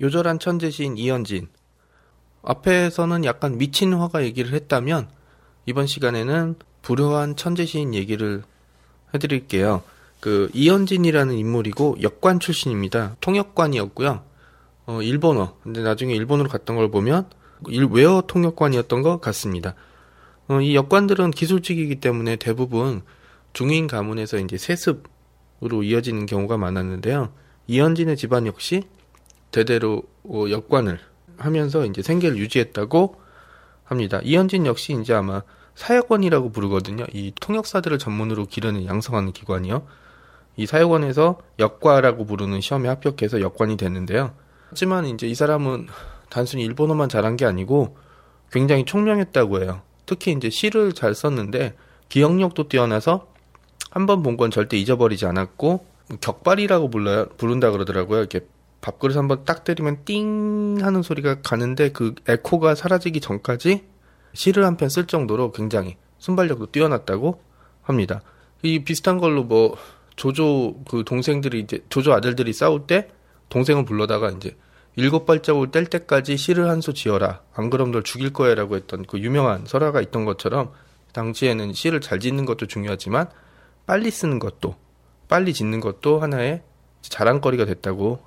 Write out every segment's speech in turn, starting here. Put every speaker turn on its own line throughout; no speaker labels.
요절한 천재 시인 이현진. 앞에서는 약간 미친 화가 얘기를 했다면, 이번 시간에는 불효한 천재 시인 얘기를 해드릴게요. 그, 이현진이라는 인물이고, 역관 출신입니다. 통역관이었고요. 어, 일본어. 근데 나중에 일본으로 갔던 걸 보면, 일, 외어 통역관이었던 것 같습니다. 어, 이 역관들은 기술직이기 때문에 대부분 중인 가문에서 이제 세습으로 이어지는 경우가 많았는데요. 이현진의 집안 역시 대대로 어, 역관을 하면서 이제 생계를 유지했다고 합니다. 이현진 역시 이제 아마 사역원이라고 부르거든요. 이 통역사들을 전문으로 기르는 양성하는 기관이요. 이 사역원에서 역과라고 부르는 시험에 합격해서 역관이 됐는데요. 하지만 이제 이 사람은 단순히 일본어만 잘한 게 아니고 굉장히 총명했다고 해요. 특히 이제 시를 잘 썼는데 기억력도 뛰어나서 한 번 본 건 절대 잊어버리지 않았고 격발이라고 불러요. 부른다 그러더라고요. 이렇게 밥그릇 한번 딱 때리면 띵 하는 소리가 가는데 그 에코가 사라지기 전까지 시를 한 편 쓸 정도로 굉장히 순발력도 뛰어났다고 합니다. 이 비슷한 걸로 뭐 조조 그 동생들이 이제 조조 아들들이 싸울 때 동생을 불러다가 이제 일곱 발자국을 뗄 때까지 시를 한 수 지어라. 안 그럼 널 죽일 거야라고 했던 그 유명한 설화가 있던 것처럼 당시에는 시를 잘 짓는 것도 중요하지만 빨리 쓰는 것도 빨리 짓는 것도 하나의 자랑거리가 됐다고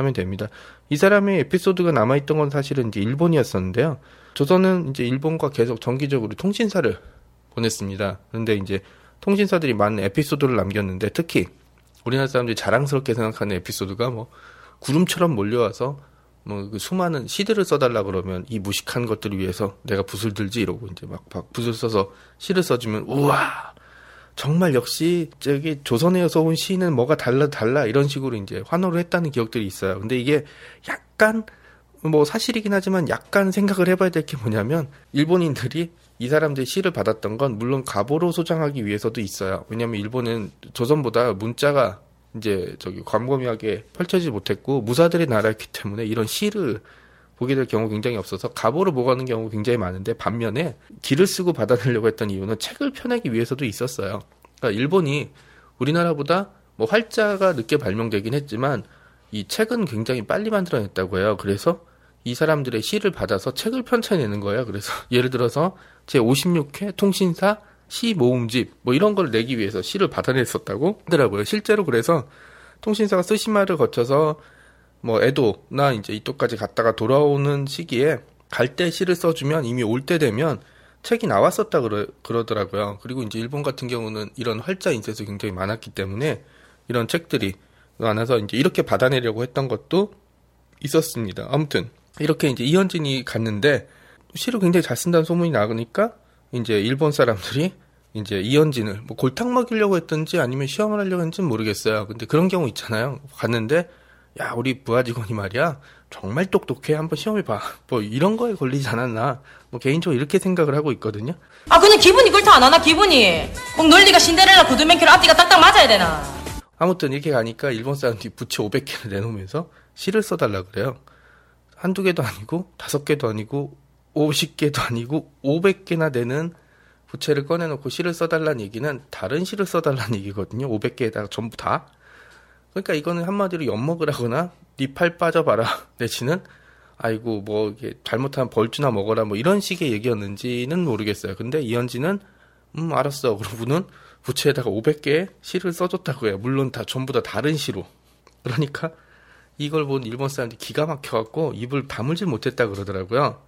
하면 됩니다. 이 사람의 에피소드가 남아있던 건 사실은 이제 일본이었었는데요. 조선은 이제 일본과 계속 정기적으로 통신사를 보냈습니다. 그런데 이제 통신사들이 많은 에피소드를 남겼는데 특히 우리나라 사람들이 자랑스럽게 생각하는 에피소드가 뭐 구름처럼 몰려와서 뭐 그 수많은 시들을 써달라 그러면 이 무식한 것들을 위해서 내가 붓을 들지 이러고 이제 막, 막 붓을 써서 시를 써주면 우와 정말 역시 저기 조선에서 온 시는 뭐가 달라 달라 이런 식으로 이제 환호를 했다는 기억들이 있어요. 근데 이게 약간 뭐 사실이긴 하지만 약간 생각을 해봐야 될 게 뭐냐면 일본인들이 이 사람들이 시를 받았던 건 물론 가보로 소장하기 위해서도 있어요. 왜냐하면 일본은 조선보다 문자가 이제 저기 광범위하게 펼쳐지지 못했고 무사들의 나라였기 때문에 이런 시를 보게 될 경우 굉장히 없어서 가보를 모가는 경우 굉장히 많은데 반면에 길을 쓰고 받아내려고 했던 이유는 책을 펴내기 위해서도 있었어요. 그러니까 일본이 우리나라보다 뭐 활자가 늦게 발명되긴 했지만 이 책은 굉장히 빨리 만들어냈다고 해요. 그래서 이 사람들의 시를 받아서 책을 편찬내는 거예요. 그래서 예를 들어서 제 56회 통신사 시 모음집 뭐 이런 걸 내기 위해서 시를 받아냈었다고 하더라고요. 실제로 그래서 통신사가 쓰시마를 거쳐서 뭐 에도나 이제 이쪽까지 갔다가 돌아오는 시기에 갈 때 시를 써주면 이미 올 때 되면 책이 나왔었다 그러, 그러더라고요. 그리고 이제 일본 같은 경우는 이런 활자 인쇄도 굉장히 많았기 때문에 이런 책들이 많아서 이제 이렇게 받아내려고 했던 것도 있었습니다. 아무튼 이렇게 이제 이현진이 갔는데 시를 굉장히 잘 쓴다는 소문이 나니까 이제 일본 사람들이 이제 이현진을 뭐 골탕 먹이려고 했던지 아니면 시험을 하려고 했는지는 모르겠어요. 근데 그런 경우 있잖아요. 갔는데 야 우리 부하 직원이 말이야 정말 똑똑해 한번 시험을 봐. 뭐 이런 거에 걸리지 않았나. 뭐 개인적으로 이렇게 생각을 하고 있거든요.
아 그냥 기분이 그렇다 안 하나 기분이 꼭 논리가 신데렐라 구두맨키로 앞뒤가 딱딱 맞아야 되나
아무튼 이렇게 가니까 일본 사람들이 부채 500개를 내놓으면서 시를 써달라 그래요. 한두 개도 아니고 다섯 개도 아니고 50개도 아니고 500개나 되는 부채를 꺼내놓고 시를 써달라는 얘기는 다른 시를 써달라는 얘기거든요. 500개에다가 전부 다. 그러니까 이거는 한마디로 엿먹으라거나 니팔 빠져봐라 내지는 아이고 뭐 이게 잘못하면 벌주나 먹어라 뭐 이런 식의 얘기였는지는 모르겠어요. 근데 이현진은 음 알았어. 그러고는 부채에다가 500개 시를 써줬다고 해요. 물론 다 전부 다 다른 시로. 그러니까 이걸 본 일본 사람들이 기가 막혀갖고 입을 다물질 못했다 그러더라고요.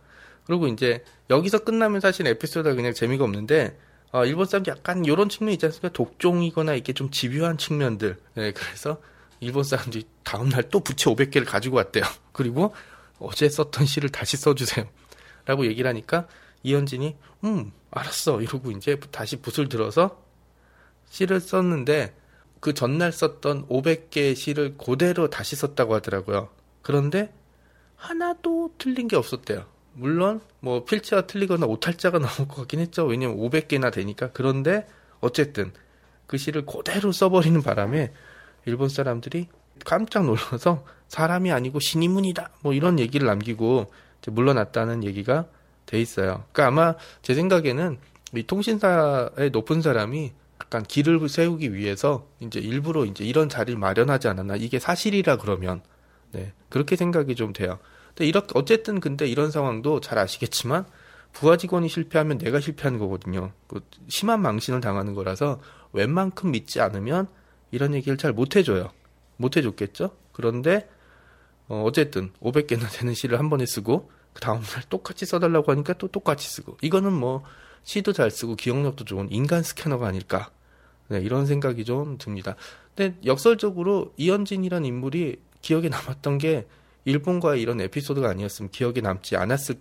그리고 이제 여기서 끝나면 사실 에피소드가 그냥 재미가 없는데 어, 일본 사람들 약간 이런 측면 있지 않습니까? 독종이거나 이게 좀 집요한 측면들. 네, 그래서 일본 사람들이 다음날 또 부채 500개를 가지고 왔대요. 그리고 어제 썼던 시를 다시 써주세요. 라고 얘기를 하니까 이현진이 음 알았어 이러고 이제 다시 붓을 들어서 시를 썼는데 그 전날 썼던 500개의 시를 그대로 다시 썼다고 하더라고요. 그런데 하나도 틀린 게 없었대요. 물론 뭐 필자가 틀리거나 오탈자가 나올 것 같긴 했죠. 왜냐면 500개나 되니까. 그런데 어쨌든 그 시를 그대로 써버리는 바람에 일본 사람들이 깜짝 놀라서 사람이 아니고 신인문이다. 뭐 이런 얘기를 남기고 이제 물러났다는 얘기가 돼 있어요. 그러니까 아마 제 생각에는 이 통신사의 높은 사람이 약간 길을 세우기 위해서 이제 일부러 이제 이런 자리를 마련하지 않았나. 이게 사실이라 그러면 네 그렇게 생각이 좀 돼요. 근데 이렇게 어쨌든 근데 이런 상황도 잘 아시겠지만 부하 직원이 실패하면 내가 실패하는 거거든요. 그 심한 망신을 당하는 거라서 웬만큼 믿지 않으면 이런 얘기를 잘 못 해줘요. 못 해줬겠죠? 그런데 어, 어쨌든 500개나 되는 시를 한 번에 쓰고 그 다음날 똑같이 써달라고 하니까 또 똑같이 쓰고 이거는 뭐 시도 잘 쓰고 기억력도 좋은 인간 스캐너가 아닐까 네, 이런 생각이 좀 듭니다. 근데 역설적으로 이현진이란 인물이 기억에 남았던 게 일본과의 이런 에피소드가 아니었으면 기억에 남지 않았을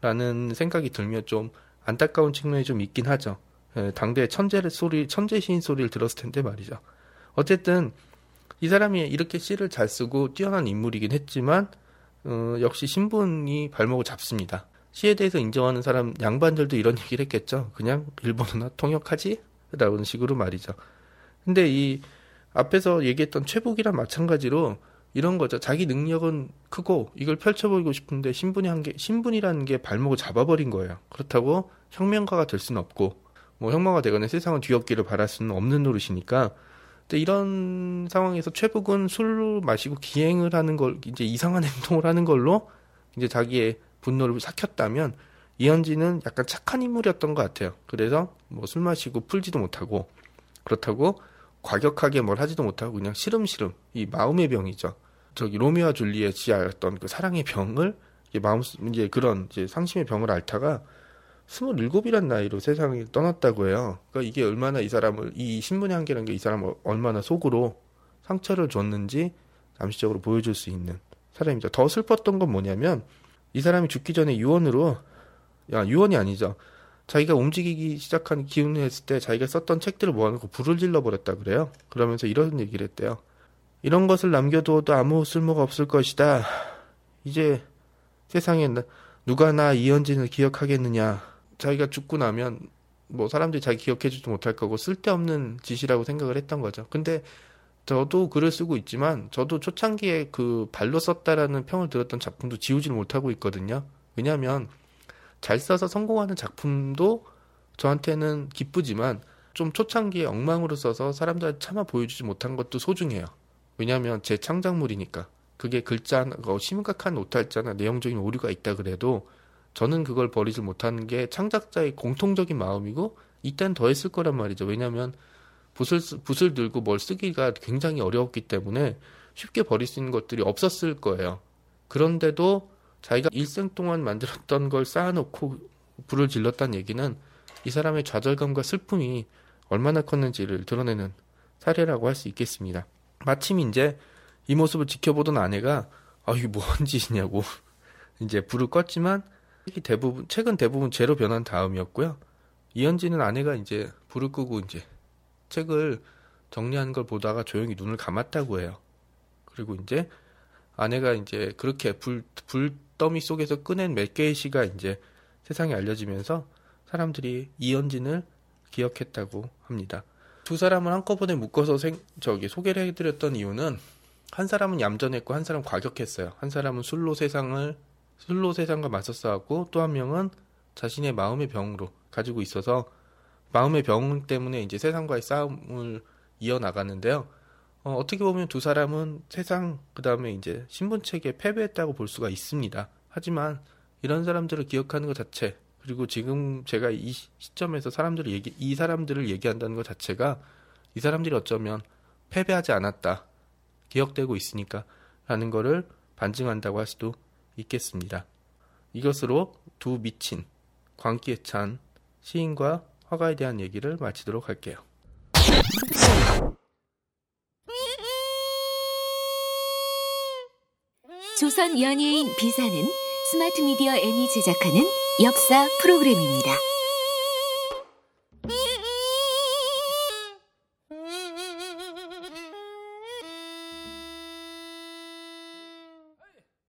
거라는 생각이 들면 좀 안타까운 측면이 좀 있긴 하죠. 예, 당대 천재 소리, 천재 시인 소리를 들었을 텐데 말이죠. 어쨌든 이 사람이 이렇게 시를 잘 쓰고 뛰어난 인물이긴 했지만 어, 역시 신분이 발목을 잡습니다. 시에 대해서 인정하는 사람 양반들도 이런 얘기를 했겠죠. 그냥 일본어나 통역하지? 라는 식으로 말이죠. 근데 이 앞에서 얘기했던 최복이랑 마찬가지로 이런 거죠. 자기 능력은 크고 이걸 펼쳐보이고 싶은데 신분이 한 게, 신분이라는 게 발목을 잡아버린 거예요. 그렇다고 혁명가가 될 수는 없고, 뭐 혁명가 되거나 세상을 뒤엎기를 바랄 수는 없는 노릇이니까, 근데 이런 상황에서 최복은 술을 마시고 기행을 하는 걸, 이제 이상한 행동을 하는 걸로 이제 자기의 분노를 삭혔다면, 이현진은 약간 착한 인물이었던 것 같아요. 그래서 뭐 술 마시고 풀지도 못하고, 그렇다고 과격하게 뭘 하지도 못하고 그냥 시름시름 이 마음의 병이죠. 저기 로미오와 줄리엣이 앓았던 그 사랑의 병을 이제 마음 이제 그런 이제 상심의 병을 앓다가 스물일곱이란 나이로 세상을 떠났다고 해요. 그러니까 이게 얼마나 이 사람을 이 신분의 한계라는 게 이 사람을 얼마나 속으로 상처를 줬는지 잠시적으로 보여줄 수 있는 사람이죠. 더 슬펐던 건 뭐냐면 이 사람이 죽기 전에 유언으로 야 유언이 아니죠. 자기가 움직이기 시작한 기운을 했을 때 자기가 썼던 책들을 모아놓고 불을 질러버렸다 그래요. 그러면서 이런 얘기를 했대요. 이런 것을 남겨두어도 아무 쓸모가 없을 것이다. 이제 세상에 누가 나 이현진을 기억하겠느냐. 자기가 죽고 나면 뭐 사람들이 자기 기억해주지 못할 거고 쓸데없는 짓이라고 생각을 했던 거죠. 근데 저도 글을 쓰고 있지만 저도 초창기에 그 발로 썼다라는 평을 들었던 작품도 지우지를 못하고 있거든요. 왜냐하면 잘 써서 성공하는 작품도 저한테는 기쁘지만 좀 초창기에 엉망으로 써서 사람들한테 차마 보여주지 못한 것도 소중해요. 왜냐하면 제 창작물이니까. 그게 글자, 어, 심각한 오탈자나 내용적인 오류가 있다 그래도 저는 그걸 버리지 못하는 게 창작자의 공통적인 마음이고 이땐 더 했을 거란 말이죠. 왜냐하면 붓을, 붓을 들고 뭘 쓰기가 굉장히 어려웠기 때문에 쉽게 버릴 수 있는 것들이 없었을 거예요. 그런데도 자기가 일생 동안 만들었던 걸 쌓아놓고 불을 질렀다는 얘기는 이 사람의 좌절감과 슬픔이 얼마나 컸는지를 드러내는 사례라고 할 수 있겠습니다. 마침 이제 이 모습을 지켜보던 아내가 아 이게 뭔 짓이냐고 이제 불을 껐지만 대부분 최근 대부분 제로 변한 다음이었고요. 이현진은 아내가 이제 불을 끄고 이제 책을 정리하는 걸 보다가 조용히 눈을 감았다고 해요. 그리고 이제 아내가 이제 그렇게 불, 불더미 속에서 꺼낸 몇 개의 시가 이제 세상에 알려지면서 사람들이 이현진을 기억했다고 합니다. 두 사람을 한꺼번에 묶어서 생, 저기 소개를 해드렸던 이유는 한 사람은 얌전했고 한 사람은 과격했어요. 한 사람은 술로 세상을 술로 세상과 맞서 싸웠고 또 한 명은 자신의 마음의 병으로 가지고 있어서 마음의 병 때문에 이제 세상과의 싸움을 이어나가는데요. 어, 어떻게 보면 두 사람은 세상 그 다음에 이제 신분책에 패배했다고 볼 수가 있습니다. 하지만 이런 사람들을 기억하는 것 자체 그리고 지금 제가 이 시점에서 사람들을 얘기 이 사람들을 얘기한다는 것 자체가 이 사람들이 어쩌면 패배하지 않았다 기억되고 있으니까라는 거를 반증한다고 할 수도 있겠습니다. 이것으로 두 미친 광기에 찬 시인과 화가에 대한 얘기를 마치도록 할게요.
조선 연예인 비사는 스마트 미디어 N이 제작하는 역사 프로그램입니다.